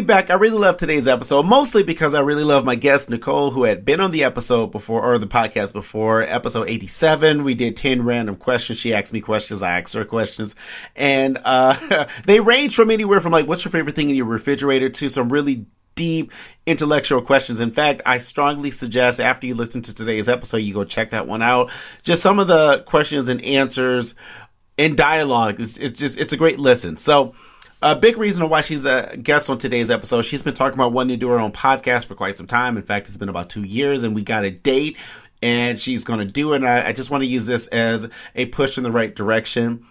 Back. I really love today's episode, mostly because I really love my guest Nichole, who had been on the episode before or the podcast before, episode eighty-seven. We did ten random questions. She asked me questions. I asked her questions, and uh, they range from anywhere from like, "What's your favorite thing in your refrigerator?" to some really deep intellectual questions. In fact, I strongly suggest after you listen to today's episode, you go check that one out. Just some of the questions and answers in dialogue. It's, it's just it's a great listen. So a big reason why she's a guest on today's episode, she's been talking about wanting to do her own podcast for quite some time. In fact, it's been about two years, and we got a date, and she's going to do it. And I, I just want to use this as a push in the right direction.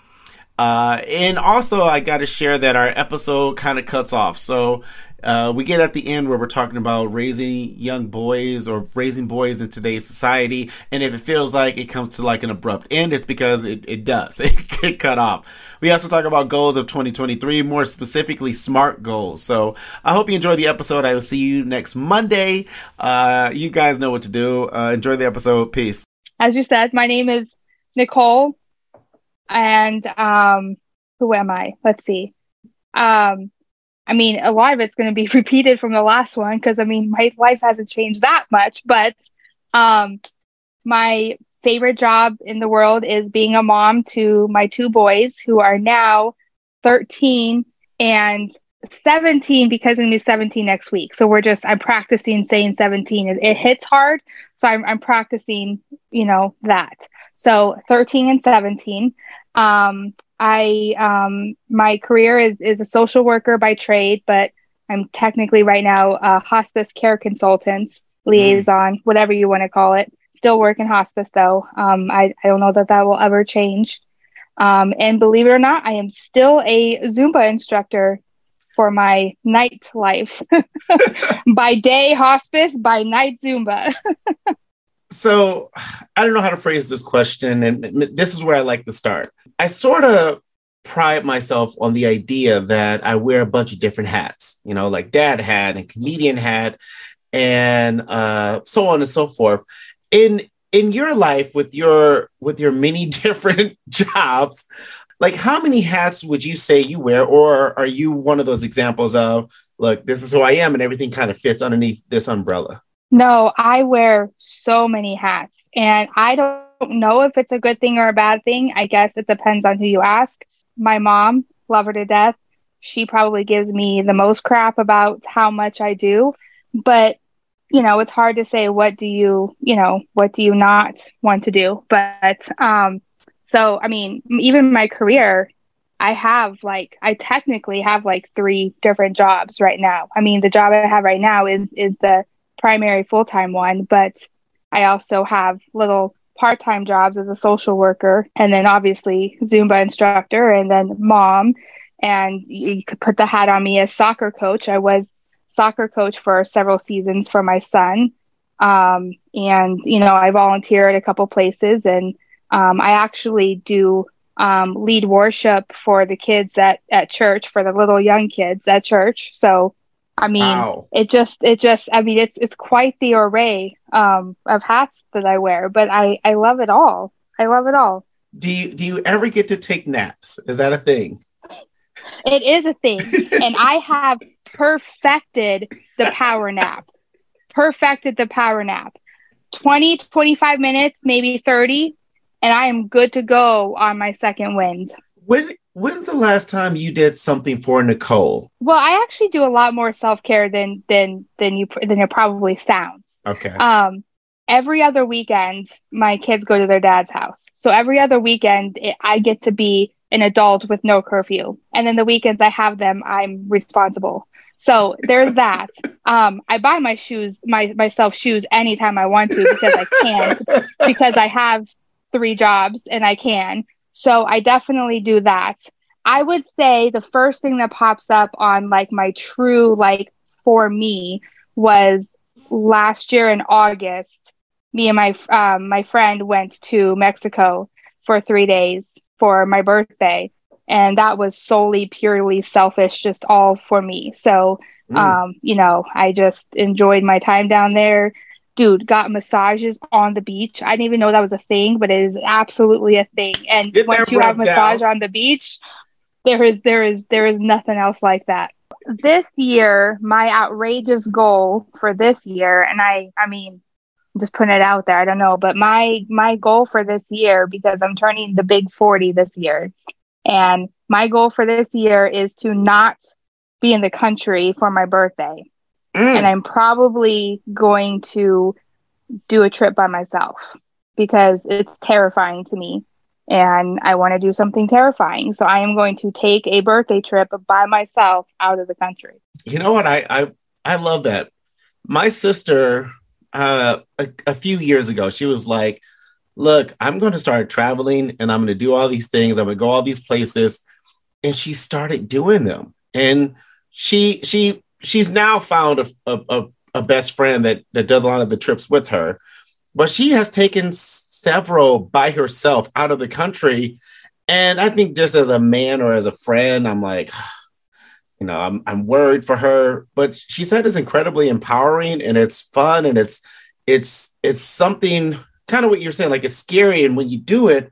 Uh, and also, I got to share that our episode kind of cuts off. So uh, we get at the end where we're talking about raising young boys or raising boys in today's society. And if it feels like it comes to like an abrupt end, it's because it, it does. It get cut off. We also talk about goals of 2023, more specifically SMART goals. So I hope you enjoy the episode. I will see you next Monday. Uh, you guys know what to do. Uh, enjoy the episode. Peace. As you said, my name is Nichole. And um, who am I? Let's see. Um, I mean, a lot of it's going to be repeated from the last one because I mean, my life hasn't changed that much. But um, my favorite job in the world is being a mom to my two boys who are now 13 and 17 because I'm going to be 17 next week. So we're just, I'm practicing saying 17. It, it hits hard. So I'm, I'm practicing, you know, that. So 13 and 17. Um, I um, my career is is a social worker by trade, but I'm technically right now a hospice care consultant, liaison, mm. whatever you want to call it. Still work in hospice though. Um, I I don't know that that will ever change. Um, and believe it or not, I am still a Zumba instructor for my night life. by day hospice, by night Zumba. so I don't know how to phrase this question, and this is where I like to start. I sort of pride myself on the idea that I wear a bunch of different hats, you know, like dad hat and comedian hat, and uh, so on and so forth. In in your life, with your with your many different jobs, like how many hats would you say you wear, or are you one of those examples of, look, this is who I am, and everything kind of fits underneath this umbrella? No, I wear so many hats, and I don't know if it's a good thing or a bad thing. I guess it depends on who you ask. My mom, love her to death. She probably gives me the most crap about how much I do, but you know, it's hard to say what do you, you know, what do you not want to do. But um so I mean, even my career, I have like I technically have like three different jobs right now. I mean, the job I have right now is is the primary full-time one, but I also have little part-time jobs as a social worker and then obviously Zumba instructor and then mom and you could put the hat on me as soccer coach. I was soccer coach for several seasons for my son. Um, and you know, I volunteer at a couple places and um, I actually do um, lead worship for the kids at, at church for the little young kids at church. So I mean, wow. it just, it just, I mean, it's, it's quite the array um, of hats that I wear, but I, I love it all. I love it all. Do you, do you ever get to take naps? Is that a thing? It is a thing. and I have perfected the power nap, perfected the power nap. 20, 25 minutes, maybe 30, and I am good to go on my second wind. When When's the last time you did something for Nichole? Well, I actually do a lot more self care than than than you than it probably sounds. Okay. Um, every other weekend, my kids go to their dad's house. So every other weekend, it, I get to be an adult with no curfew, and then the weekends I have them, I'm responsible. So there's that. Um, I buy my shoes, my myself shoes anytime I want to because I can't because I have three jobs and I can. So I definitely do that. I would say the first thing that pops up on like my true like for me was last year in August. Me and my um, my friend went to Mexico for three days for my birthday, and that was solely purely selfish, just all for me. So, mm. um, you know, I just enjoyed my time down there dude got massages on the beach. I didn't even know that was a thing, but it is absolutely a thing. And Get once you have massage down. on the beach, there is there is there is nothing else like that. this year, my outrageous goal for this year, and I, I mean, just putting it out there. I don't know, but my my goal for this year because I'm turning the big 40 this year. And my goal for this year is to not be in the country for my birthday. Mm. And I'm probably going to do a trip by myself because it's terrifying to me and I want to do something terrifying. So I am going to take a birthday trip by myself out of the country. You know what? I I, I love that. My sister uh, a, a few years ago, she was like, Look, I'm going to start traveling and I'm going to do all these things. I'm going to go all these places. And she started doing them. And she, she, she's now found a, a, a best friend that, that does a lot of the trips with her. But she has taken several by herself out of the country. And I think just as a man or as a friend, I'm like, you know, I'm I'm worried for her, but she said it's incredibly empowering and it's fun and it's it's it's something kind of what you're saying, like it's scary, and when you do it,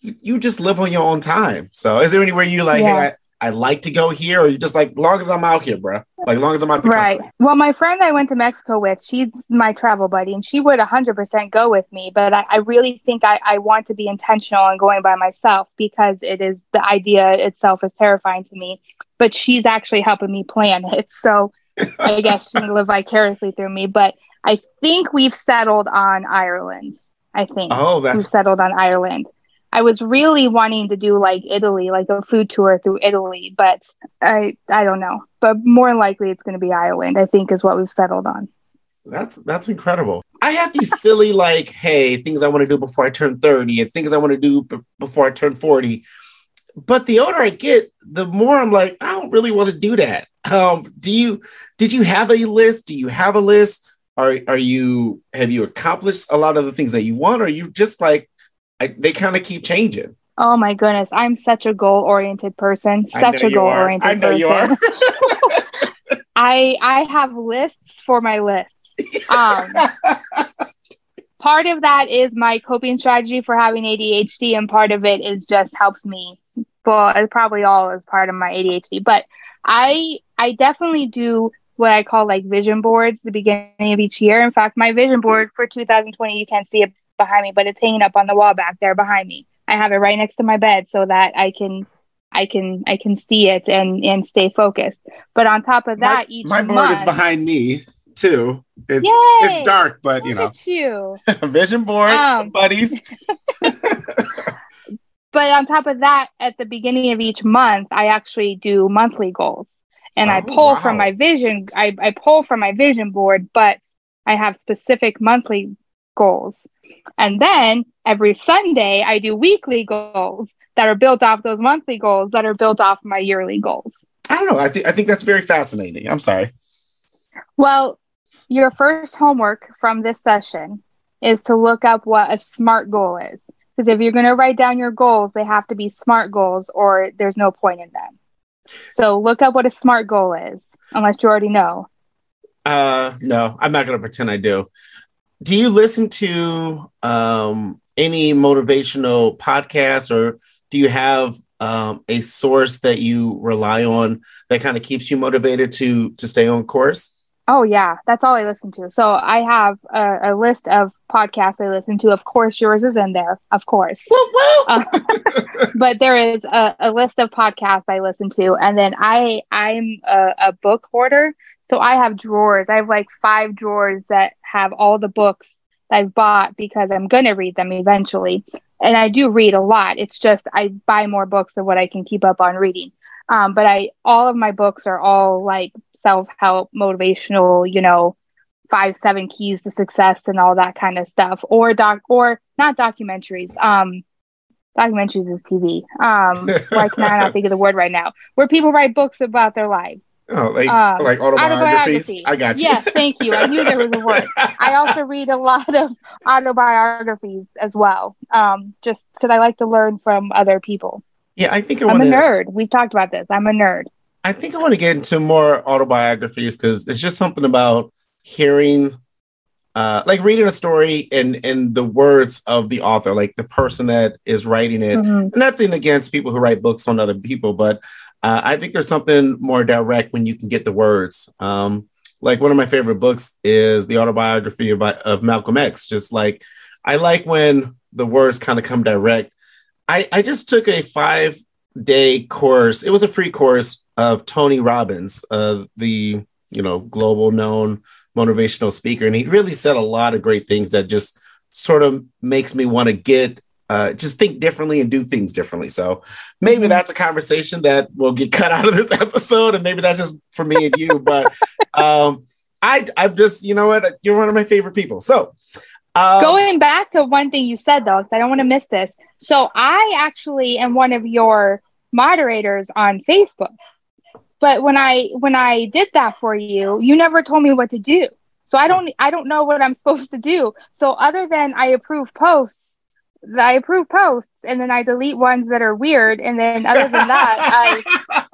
you, you just live on your own time. So, is there anywhere you like? Yeah. Hey, I, I like to go here, or you just like, as long as I'm out here, bro. Like, long as I'm out the right. Country. Well, my friend I went to Mexico with, she's my travel buddy, and she would 100% go with me. But I, I really think I, I want to be intentional and going by myself because it is the idea itself is terrifying to me but she's actually helping me plan it. So I guess she's gonna live vicariously through me. But I think we've settled on Ireland. I think. Oh, that's we've settled on Ireland. I was really wanting to do like Italy, like a food tour through Italy, but I I don't know. But more likely it's going to be Ireland. I think is what we've settled on. That's that's incredible. I have these silly like, hey, things I want to do before I turn 30 and things I want to do b- before I turn 40 but the older I get, the more I'm like, I don't really want to do that. Um, do you did you have a list? Do you have a list? Are are you have you accomplished a lot of the things that you want? Or are you just like I, they kind of keep changing? Oh my goodness, I'm such a goal oriented person. Such a goal oriented I know person. you are. I I have lists for my list. Um, part of that is my coping strategy for having ADHD, and part of it is just helps me well, probably all is part of my ADHD. But I I definitely do what I call like vision boards the beginning of each year. In fact, my vision board for 2020, you can't see it behind me, but it's hanging up on the wall back there behind me. I have it right next to my bed so that I can I can I can see it and and stay focused. But on top of that, my, each my board month, is behind me too. It's Yay! it's dark, but you Look know, you. vision board, um, buddies. But on top of that, at the beginning of each month, I actually do monthly goals. And oh, I pull wow. from my vision, I, I pull from my vision board, but I have specific monthly goals. And then every Sunday, I do weekly goals that are built off those monthly goals that are built off my yearly goals. I don't know. I, th- I think that's very fascinating. I'm sorry. Well, your first homework from this session is to look up what a SMART goal is. Because if you're going to write down your goals, they have to be SMART goals or there's no point in them. So look up what a SMART goal is, unless you already know. Uh, no, I'm not going to pretend I do. Do you listen to um, any motivational podcasts or do you have um, a source that you rely on that kind of keeps you motivated to to stay on course? Oh yeah, that's all I listen to. So I have a, a, list of podcasts I listen to. Of course, yours is in there. Of course, uh, but there is a, a, list of podcasts I listen to, and then I I'm a, a book hoarder. So I have drawers. I have like five drawers that have all the books I've bought because I'm gonna read them eventually, and I do read a lot. It's just I buy more books than what I can keep up on reading. Um, but I, all of my books are all like self help, motivational, you know, five, seven keys to success and all that kind of stuff, or doc, or not documentaries. Um, documentaries is TV. Um, why can I not think of the word right now? Where people write books about their lives. Oh, like, um, like autobiographies. Autobiography. I got you. Yes, thank you. I knew there was a word. I also read a lot of autobiographies as well, um, just because I like to learn from other people. Yeah, I think I am a nerd. We've talked about this. I'm a nerd. I think I want to get into more autobiographies because it's just something about hearing, uh, like reading a story and and the words of the author, like the person that is writing it. Mm-hmm. Nothing against people who write books on other people, but Uh, I think there's something more direct when you can get the words. Um, like one of my favorite books is the autobiography of, of Malcolm X. Just like I like when the words kind of come direct. I, I just took a five day course. It was a free course of Tony Robbins, uh, the you know global known motivational speaker, and he really said a lot of great things that just sort of makes me want to get uh, just think differently and do things differently. So maybe mm-hmm. that's a conversation that will get cut out of this episode, and maybe that's just for me and you. but um, I, I'm just, you know what, you're one of my favorite people. So um, going back to one thing you said though, because I don't want to miss this. So I actually am one of your moderators on Facebook. But when I when I did that for you, you never told me what to do. So I don't I don't know what I'm supposed to do. So other than I approve posts, I approve posts and then I delete ones that are weird. And then other than that,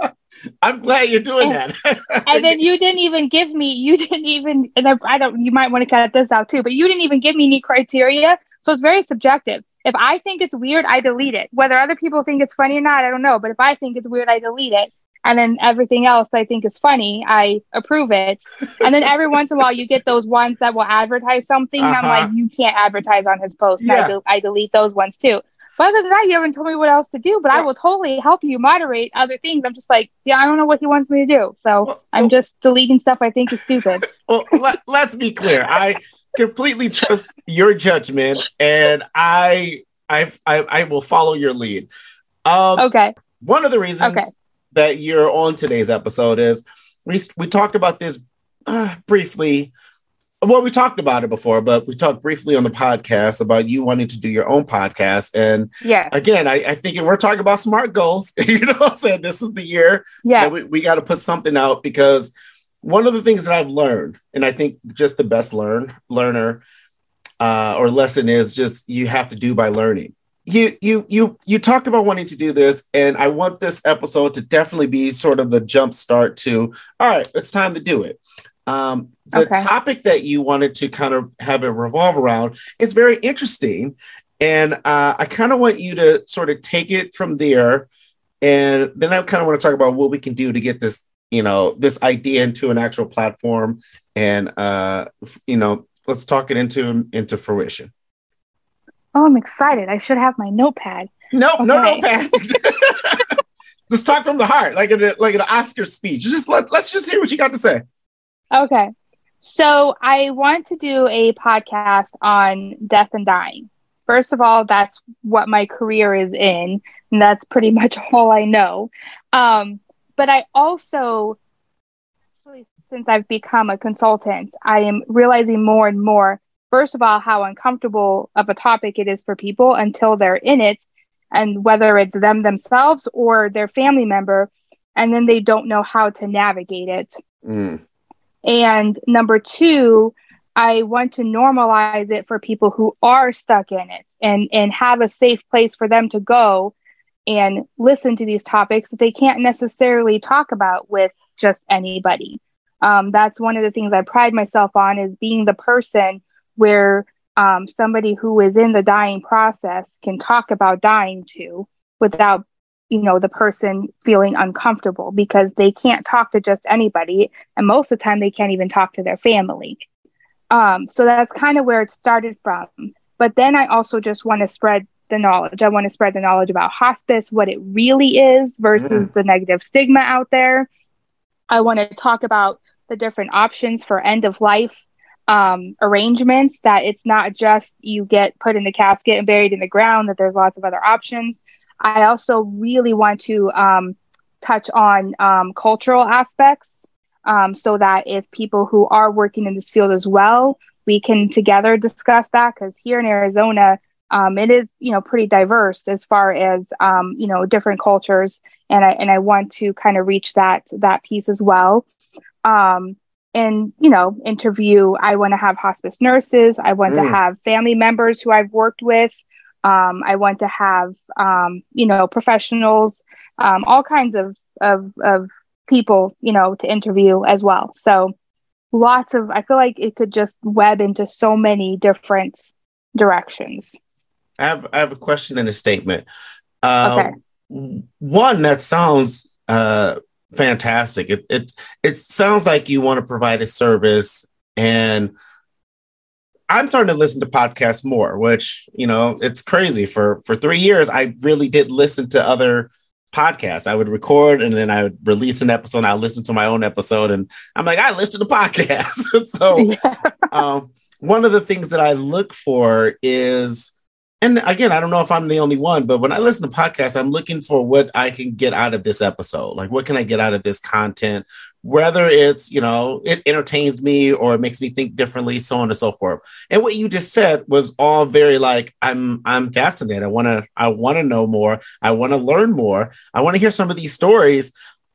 I. I'm glad you're doing and, that. and then you didn't even give me, you didn't even, and I, I don't, you might want to cut this out too, but you didn't even give me any criteria. So it's very subjective. If I think it's weird, I delete it. Whether other people think it's funny or not, I don't know. But if I think it's weird, I delete it and then everything else I think is funny, I approve it. And then every once in a while, you get those ones that will advertise something. Uh-huh. I'm like, you can't advertise on his post. Yeah. I, de- I, delete those ones too. But other than that, you haven't told me what else to do. But yeah. I will totally help you moderate other things. I'm just like, yeah, I don't know what he wants me to do. So well, I'm well, just deleting stuff I think is stupid. well, let, let's be clear. I completely trust your judgment, and I, I, I, I will follow your lead. Um, okay. One of the reasons okay that you're on today's episode is we we talked about this uh, briefly. Well, we talked about it before, but we talked briefly on the podcast about you wanting to do your own podcast. And yeah, again, I, I think if we're talking about smart goals, you know, I'm saying this is the year. Yeah, we, we got to put something out because one of the things that I've learned, and I think just the best learn learner uh, or lesson is just you have to do by learning you you you you talked about wanting to do this and i want this episode to definitely be sort of the jump start to all right it's time to do it um, the okay. topic that you wanted to kind of have it revolve around is very interesting and uh, i kind of want you to sort of take it from there and then i kind of want to talk about what we can do to get this you know this idea into an actual platform and uh, you know let's talk it into into fruition Oh, I'm excited. I should have my notepad. No, okay. no notepad. just talk from the heart, like a like an Oscar speech. Just let let's just hear what you got to say. Okay. So I want to do a podcast on death and dying. First of all, that's what my career is in, and that's pretty much all I know. Um, but I also, since I've become a consultant, I am realizing more and more first of all, how uncomfortable of a topic it is for people until they're in it, and whether it's them themselves or their family member, and then they don't know how to navigate it. Mm. And number two, I want to normalize it for people who are stuck in it and, and have a safe place for them to go and listen to these topics that they can't necessarily talk about with just anybody. Um, that's one of the things I pride myself on is being the person where um, somebody who is in the dying process can talk about dying to without you know the person feeling uncomfortable because they can't talk to just anybody and most of the time they can't even talk to their family. Um, so that's kind of where it started from. But then i also just want to spread the knowledge. I want to spread the knowledge about hospice what it really is versus mm. the negative stigma out there. I want to talk about the different options for end of life um, arrangements that it's not just you get put in the casket and buried in the ground, that there's lots of other options. I also really want to um, touch on um, cultural aspects um, so that if people who are working in this field as well, we can together discuss that because here in Arizona, um, it is you know pretty diverse as far as um, you know different cultures, and I and I want to kind of reach that that piece as well. And you know interview. I want to have hospice nurses. I want mm. to have family members who i've worked with. Um, i want to have um, you know professionals um, all kinds of, of of people you know to interview as well. So lots of i feel like it could just web into so many different directions. I have i have a question and a statement. Um, okay. one that sounds uh, fantastic. It, it it sounds like you want to provide a service, and I'm starting to listen to podcasts more. Which you know, it's crazy. For for three years, I really did listen to other podcasts. I would record and then I would release an episode. And I listen to my own episode, and I'm like, I listen to podcasts. so, yeah. um, one of the things that I look for is and again, I don't know if I'm the only one, but when I listen to podcasts, I'm looking for what I can get out of this episode. Like, what can I get out of this content? Whether it's, you know, it entertains me or it makes me think differently, so on and so forth. And what you just said was all very like, I'm, I'm fascinated. I want to, I want to know more. I want to learn more. I want to hear some of these stories.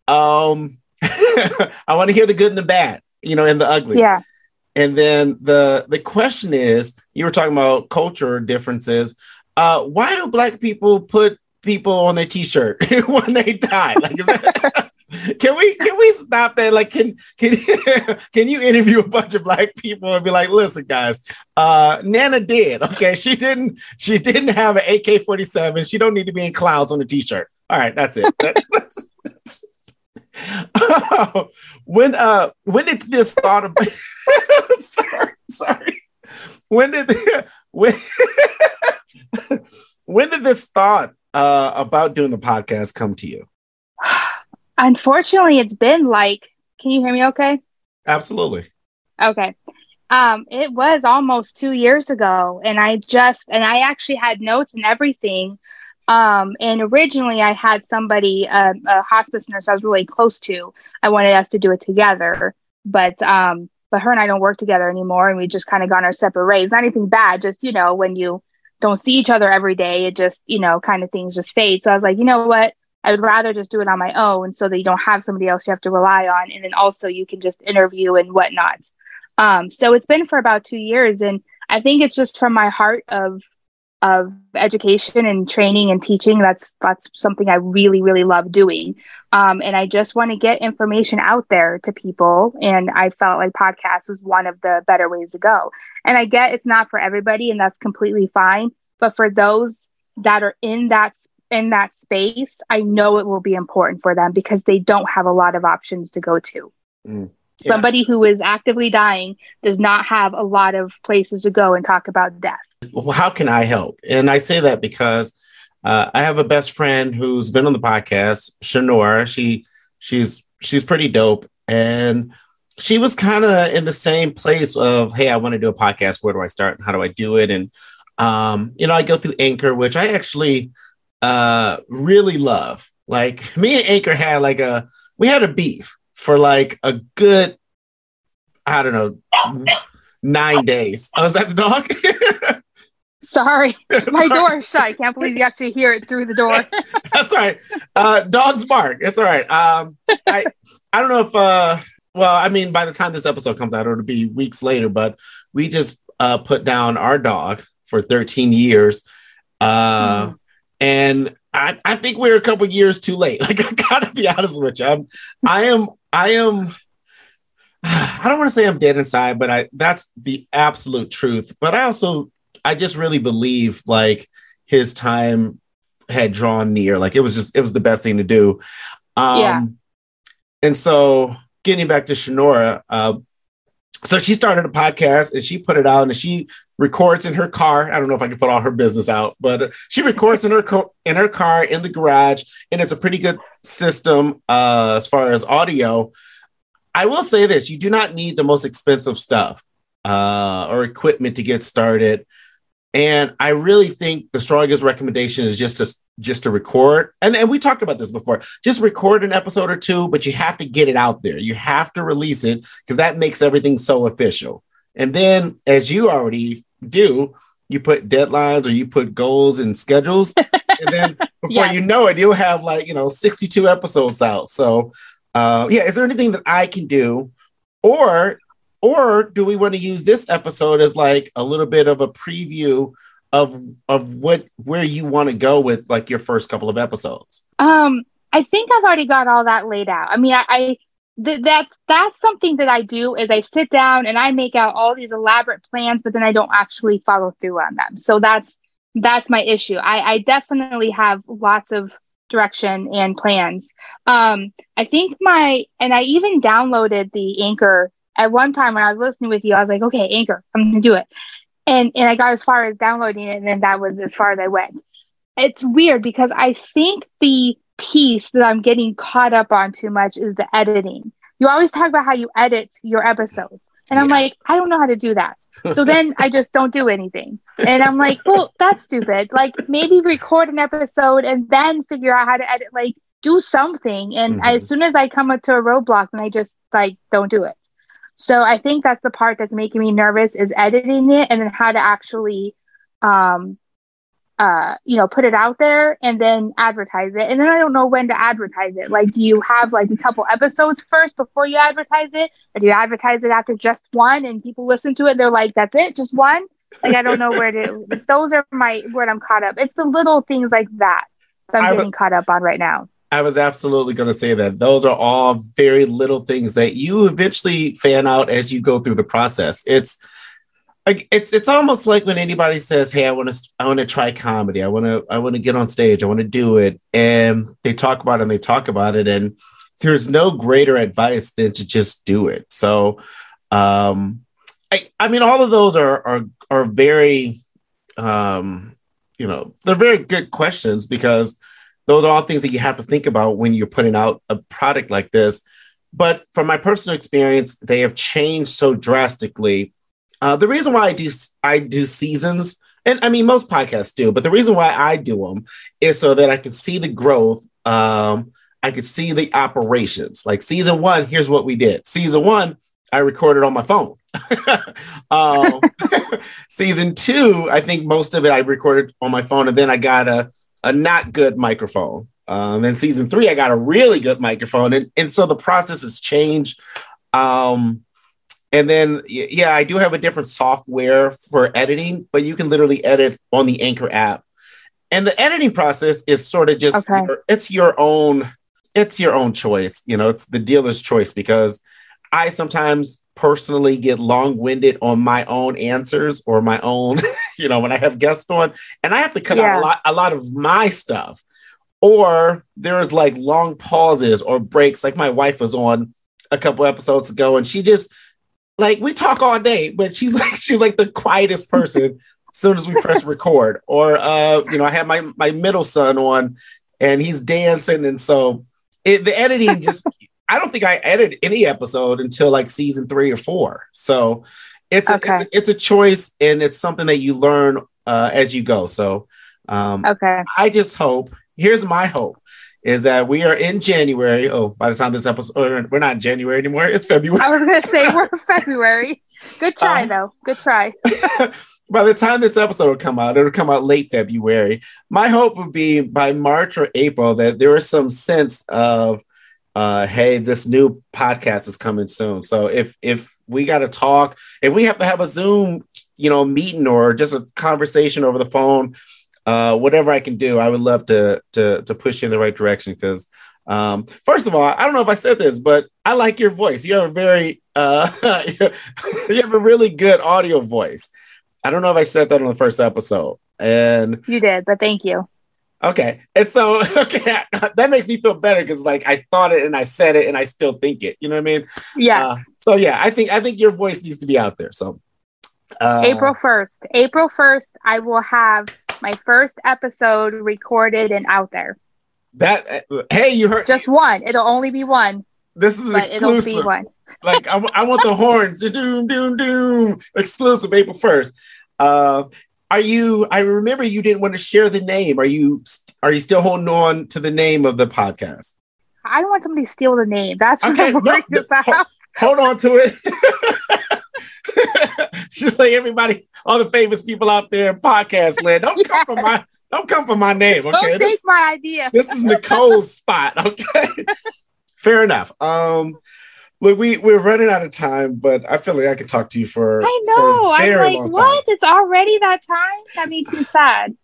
Um, I want to hear the good and the bad, you know, and the ugly. Yeah. And then the the question is, you were talking about culture differences. Uh, why do black people put people on their t-shirt when they die? Like, that, can we can we stop that? Like, can can can you interview a bunch of black people and be like, listen, guys, uh, Nana did. Okay, she didn't she didn't have an AK forty seven. She don't need to be in clouds on the t-shirt. All right, that's it. That's, that's, that's, when uh when did this thought of sorry sorry. When did when when did this thought uh about doing the podcast come to you? Unfortunately it's been like can you hear me okay? Absolutely. Okay. Um it was almost two years ago and i just and i actually had notes and everything um, and originally, I had somebody, uh, a hospice nurse I was really close to. I wanted us to do it together, but um, but her and I don't work together anymore, and we just kind of gone our separate ways. Not anything bad, just you know, when you don't see each other every day, it just you know, kind of things just fade. So I was like, you know what? I would rather just do it on my own, so that you don't have somebody else you have to rely on, and then also you can just interview and whatnot. Um, so it's been for about two years, and I think it's just from my heart of of education and training and teaching that's that's something i really really love doing. Um, and i just want to get information out there to people and i felt like podcast was one of the better ways to go. And i get it's not for everybody and that's completely fine but for those that are in that in that space i know it will be important for them because they don't have a lot of options to go to. Mm. Yeah. Somebody who is actively dying does not have a lot of places to go and talk about death well, how can I help? And I say that because uh, I have a best friend who's been on the podcast, Shanora. She she's she's pretty dope, and she was kind of in the same place of, hey, I want to do a podcast. Where do I start? And how do I do it? And um, you know, I go through Anchor, which I actually uh, really love. Like me and Anchor had like a we had a beef for like a good, I don't know, nine days. Oh, was that the dog? Sorry, my door is shut. I can't believe you actually hear it through the door. That's all right. Uh, dogs bark. It's all right. Um, I I don't know if uh, well, I mean, by the time this episode comes out, it'll be weeks later. But we just uh, put down our dog for 13 years, uh, mm. and I, I think we're a couple years too late. Like I gotta be honest with you, I'm, I am I am. I don't want to say I'm dead inside, but I that's the absolute truth. But I also I just really believe like his time had drawn near. Like it was just it was the best thing to do. Um, yeah. And so getting back to Shanora, uh, so she started a podcast and she put it out and she records in her car. I don't know if I can put all her business out, but she records in her co- in her car in the garage, and it's a pretty good system uh, as far as audio. I will say this: you do not need the most expensive stuff uh, or equipment to get started. And I really think the strongest recommendation is just to just to record. And, and we talked about this before. Just record an episode or two, but you have to get it out there. You have to release it because that makes everything so official. And then as you already do, you put deadlines or you put goals and schedules. and then before you know it, you'll have like, you know, 62 episodes out. So uh, yeah, is there anything that I can do? Or or do we want to use this episode as like a little bit of a preview of of what where you want to go with like your first couple of episodes? Um, I think I've already got all that laid out. I mean, I, I th- that's that's something that I do is I sit down and I make out all these elaborate plans, but then I don't actually follow through on them. So that's that's my issue. I, I definitely have lots of direction and plans. Um, I think my and I even downloaded the Anchor at one time when I was listening with you. I was like, okay, Anchor, I'm gonna do it, and and I got as far as downloading it, and then that was as far as I went. It's weird because I think the piece that I'm getting caught up on too much is the editing. You always talk about how you edit your episodes. And I'm like, I don't know how to do that. So then I just don't do anything. And I'm like, well, that's stupid. Like maybe record an episode and then figure out how to edit, like do something. And mm-hmm. as soon as I come up to a roadblock, then I just like don't do it. So I think that's the part that's making me nervous is editing it and then how to actually um uh, you know, put it out there and then advertise it. And then I don't know when to advertise it. Like, do you have like a couple episodes first before you advertise it? Or do you advertise it after just one and people listen to it? and they're like, that's it, just one? Like, I don't know where to, those are my, where I'm caught up. It's the little things like that that I'm getting caught up on right now. I was absolutely going to say that those are all very little things that you eventually fan out as you go through the process. It's, like it's it's almost like when anybody says, "Hey, I want to I want to try comedy. I want to I want to get on stage. I want to do it." And they talk about it and they talk about it and there's no greater advice than to just do it. So um I I mean all of those are are are very um you know, they're very good questions because those are all things that you have to think about when you're putting out a product like this. But from my personal experience, they have changed so drastically uh, the reason why I do I do seasons, and I mean most podcasts do, but the reason why I do them is so that I can see the growth. Um, I could see the operations. Like season one, here's what we did. Season one, I recorded on my phone. um, season two, I think most of it I recorded on my phone, and then I got a a not good microphone. Um, then season three, I got a really good microphone, and and so the process has changed. Um, and then, yeah, I do have a different software for editing, but you can literally edit on the Anchor app. And the editing process is sort of just okay. your, it's your own it's your own choice. You know, it's the dealer's choice because I sometimes personally get long-winded on my own answers or my own, you know, when I have guests on, and I have to cut yeah. out a lot a lot of my stuff. Or there's like long pauses or breaks, like my wife was on a couple episodes ago, and she just like we talk all day, but she's like she's like the quietest person as soon as we press record. Or uh, you know, I have my my middle son on and he's dancing, and so it, the editing just I don't think I edit any episode until like season three or four. So it's okay. a, it's, a, it's a choice and it's something that you learn uh, as you go. So um, okay, I just hope. Here's my hope is that we are in January. Oh, by the time this episode, we're not January anymore. It's February. I was going to say we're February. Good try, um, though. Good try. by the time this episode will come out, it'll come out late February. My hope would be by March or April that there is some sense of, uh, hey, this new podcast is coming soon. So if if we got to talk, if we have to have a Zoom, you know, meeting or just a conversation over the phone uh, whatever I can do, I would love to to to push you in the right direction. Because um, first of all, I don't know if I said this, but I like your voice. You have a very uh, you have a really good audio voice. I don't know if I said that on the first episode, and you did, but thank you. Okay, and so okay, that makes me feel better because like I thought it and I said it and I still think it. You know what I mean? Yeah. Uh, so yeah, I think I think your voice needs to be out there. So uh, April first, April first, I will have my first episode recorded and out there. That hey, you heard just one. It'll only be one. This is exclusive. One. like I, I, want the horns. doom doom doom. Exclusive April first. Uh, are you? I remember you didn't want to share the name. Are you? Are you still holding on to the name of the podcast? I don't want somebody to steal the name. That's what okay, I'm worried no, about. Hold, hold on to it. Just like everybody, all the famous people out there in podcast land, don't come for my don't come for my name. Okay, don't take my idea. this is Nichole's spot. Okay, fair enough. Um, look, we we're running out of time, but I feel like I could talk to you for. I know. For I'm like, what? It's already that time. That makes me sad.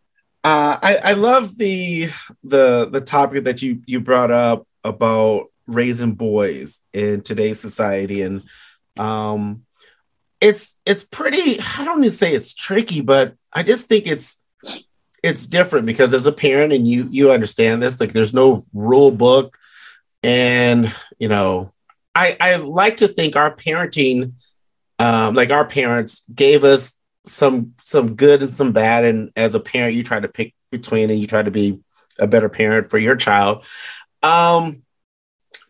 Uh, I I love the the the topic that you you brought up about raising boys in today's society and um it's it's pretty i don't even say it's tricky but i just think it's it's different because as a parent and you you understand this like there's no rule book and you know i i like to think our parenting um like our parents gave us some some good and some bad. And as a parent you try to pick between and you try to be a better parent for your child. Um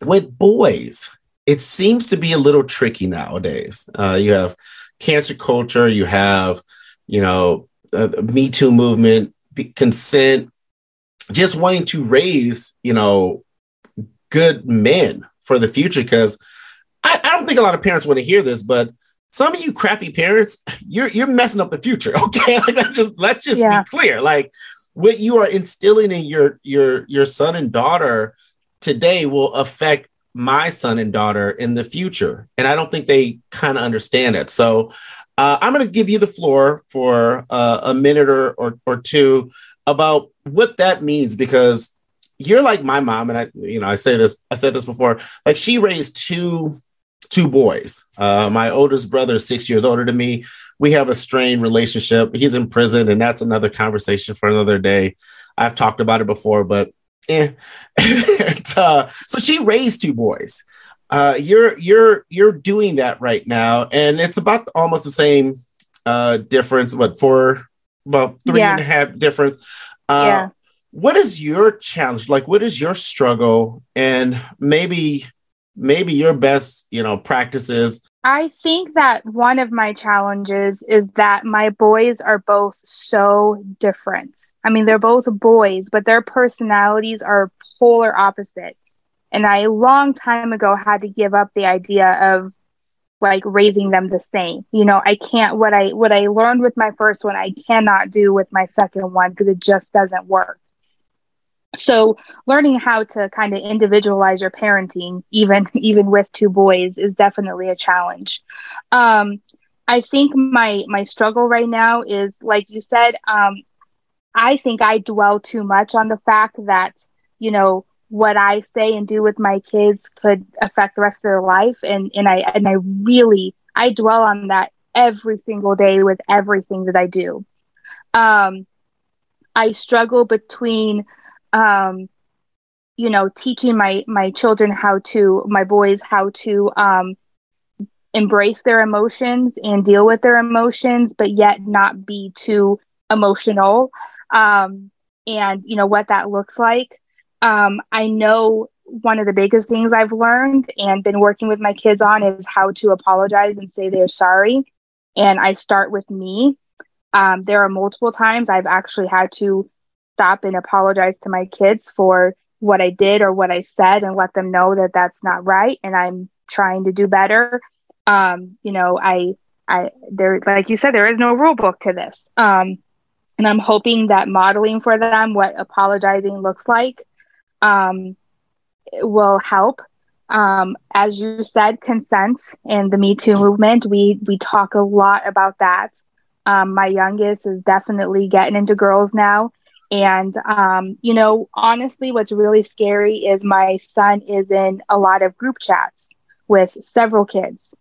with boys it seems to be a little tricky nowadays. Uh you have cancel culture you have you know uh, me too movement consent just wanting to raise you know good men for the future because I, I don't think a lot of parents want to hear this but some of you crappy parents, you're you're messing up the future. Okay, like let's just let's just yeah. be clear. Like what you are instilling in your your your son and daughter today will affect my son and daughter in the future, and I don't think they kind of understand it. So uh, I'm going to give you the floor for uh, a minute or, or or two about what that means because you're like my mom, and I you know I say this I said this before. Like she raised two two boys. Uh, my oldest brother is six years older than me. We have a strained relationship. He's in prison, and that's another conversation for another day. I've talked about it before, but eh. and, uh, so she raised two boys. Uh, you're you're you're doing that right now, and it's about almost the same uh, difference. What for? About three yeah. and a half difference. Uh, yeah. What is your challenge? Like, what is your struggle? And maybe maybe your best, you know, practices? I think that one of my challenges is that my boys are both so different. I mean, they're both boys, but their personalities are polar opposite. And I a long time ago had to give up the idea of like raising them the same. You know, I can't what I what I learned with my first one, I cannot do with my second one because it just doesn't work so learning how to kind of individualize your parenting even even with two boys is definitely a challenge. Um, i think my my struggle right now is like you said um, i think i dwell too much on the fact that you know what i say and do with my kids could affect the rest of their life. And and i and i really i dwell on that every single day with everything that i do. Um, i struggle between um, you know, teaching my my children how to, my boys how to um, embrace their emotions and deal with their emotions, but yet not be too emotional. Um, and you know what that looks like. Um, I know one of the biggest things I've learned and been working with my kids on is how to apologize and say they're sorry. And I start with me. Um, there are multiple times I've actually had to stop and apologize to my kids for what I did or what I said and let them know that that's not right and I'm trying to do better. Um, you know, I, I, there, like you said, there is no rule book to this. Um, and I'm hoping that modeling for them what apologizing looks like um, will help. Um, as you said, consent and the Me Too movement, we we talk a lot about that. Um, my youngest is definitely getting into girls now, and, um, you know, honestly, what's really scary is my son is in a lot of group chats with several kids.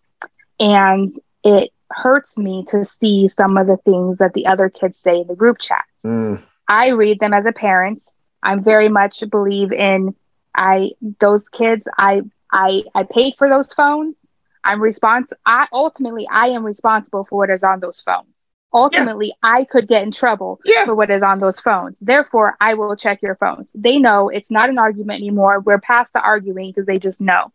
And it hurts me to see some of the things that the other kids say in the group chats. Mm. I read them as a parent. I'm very much believe in I those kids I I I paid for those phones. I'm responsible. I ultimately I am responsible for what is on those phones ultimately yeah. I could get in trouble yeah. for what is on those phones. Therefore, I will check your phones. They know it's not an argument anymore. We're past the arguing because they just know.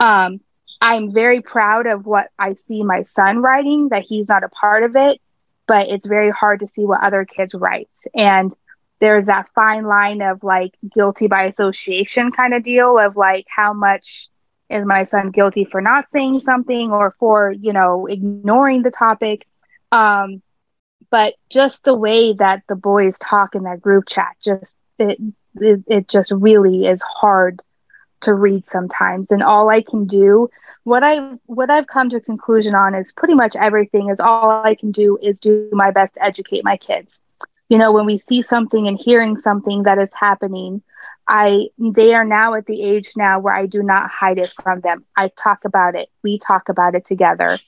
Um, I'm very proud of what I see my son writing, that he's not a part of it, but it's very hard to see what other kids write. And there's that fine line of like guilty by association kind of deal of like how much is my son guilty for not saying something or for, you know, ignoring the topic um, but just the way that the boys talk in that group chat, just it, it, it just really is hard to read sometimes. And all I can do, what I what I've come to a conclusion on is pretty much everything is all I can do is do my best to educate my kids. You know, when we see something and hearing something that is happening, I they are now at the age now where I do not hide it from them. I talk about it. We talk about it together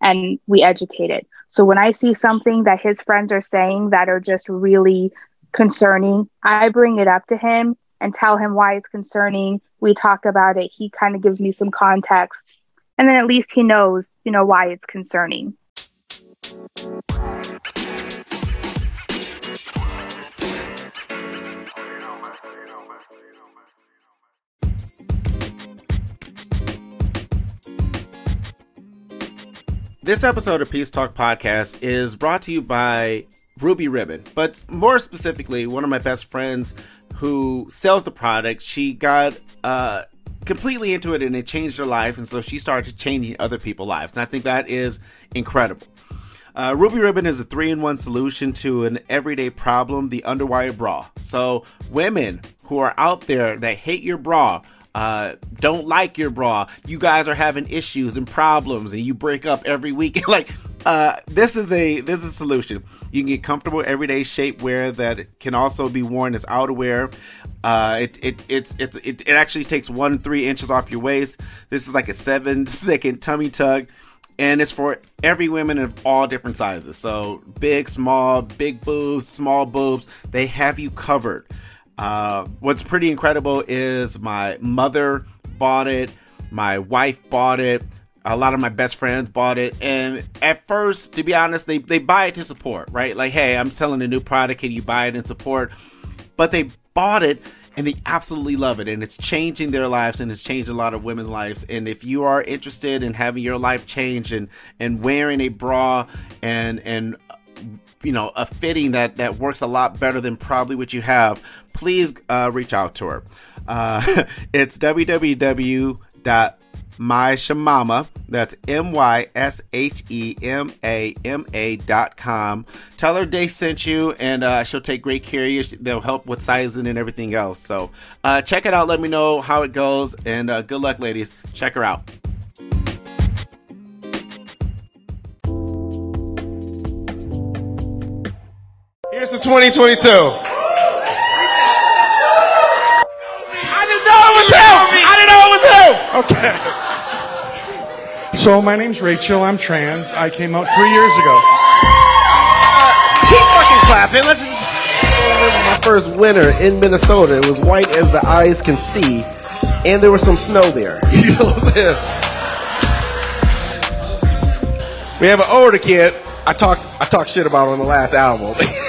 and we educate it. So when I see something that his friends are saying that are just really concerning, I bring it up to him and tell him why it's concerning. We talk about it. He kind of gives me some context. And then at least he knows, you know, why it's concerning. This episode of Peace Talk Podcast is brought to you by Ruby Ribbon, but more specifically, one of my best friends who sells the product. She got uh, completely into it and it changed her life, and so she started changing other people's lives. And I think that is incredible. Uh, Ruby Ribbon is a three in one solution to an everyday problem the underwire bra. So, women who are out there that hate your bra, uh, don't like your bra, you guys are having issues and problems, and you break up every week. like, uh, this is a this is a solution. You can get comfortable everyday shapewear that can also be worn as outerwear. Uh, it, it it's it's it, it actually takes one three inches off your waist. This is like a seven second tummy tuck and it's for every woman of all different sizes. So big, small, big boobs, small boobs, they have you covered. Uh, what's pretty incredible is my mother bought it, my wife bought it, a lot of my best friends bought it, and at first, to be honest, they they buy it to support, right? Like, hey, I'm selling a new product, can you buy it and support? But they bought it and they absolutely love it and it's changing their lives and it's changed a lot of women's lives and if you are interested in having your life change and and wearing a bra and and you know a fitting that that works a lot better than probably what you have please uh, reach out to her uh, it's www my That's M Y S H E M A M A dot com. Tell her they sent you, and uh, she'll take great care of you. They'll help with sizing and everything else. So uh, check it out. Let me know how it goes, and uh, good luck, ladies. Check her out. Here's 2022. I didn't know it was him. I didn't know it was him. Okay. So my name's Rachel. I'm trans. I came out three years ago. Keep fucking clapping. Let's just. My first winter in Minnesota. It was white as the eyes can see, and there was some snow there. You know what I'm saying? We have an older kid. I talked I talked shit about on the last album,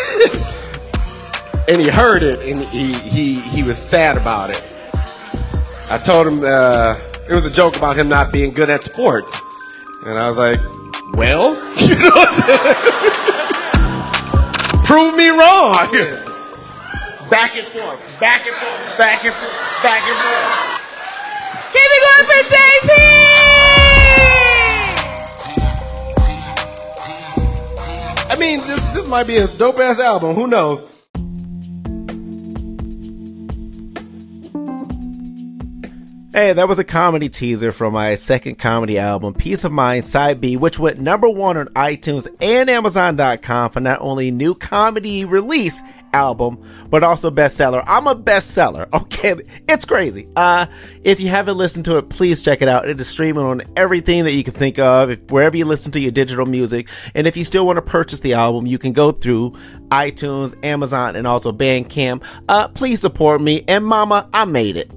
and he heard it, and he he he was sad about it. I told him. Uh, it was a joke about him not being good at sports. And I was like, well, you know prove me wrong. back and forth, back and forth, back and forth, back and forth. Keep it going for JP! I mean, this, this might be a dope ass album. Who knows? Hey, that was a comedy teaser from my second comedy album, Peace of Mind Side B, which went number one on iTunes and Amazon.com for not only new comedy release album, but also bestseller. I'm a bestseller. Okay. It's crazy. Uh, if you haven't listened to it, please check it out. It is streaming on everything that you can think of, wherever you listen to your digital music. And if you still want to purchase the album, you can go through iTunes, Amazon, and also Bandcamp. Uh, please support me. And mama, I made it.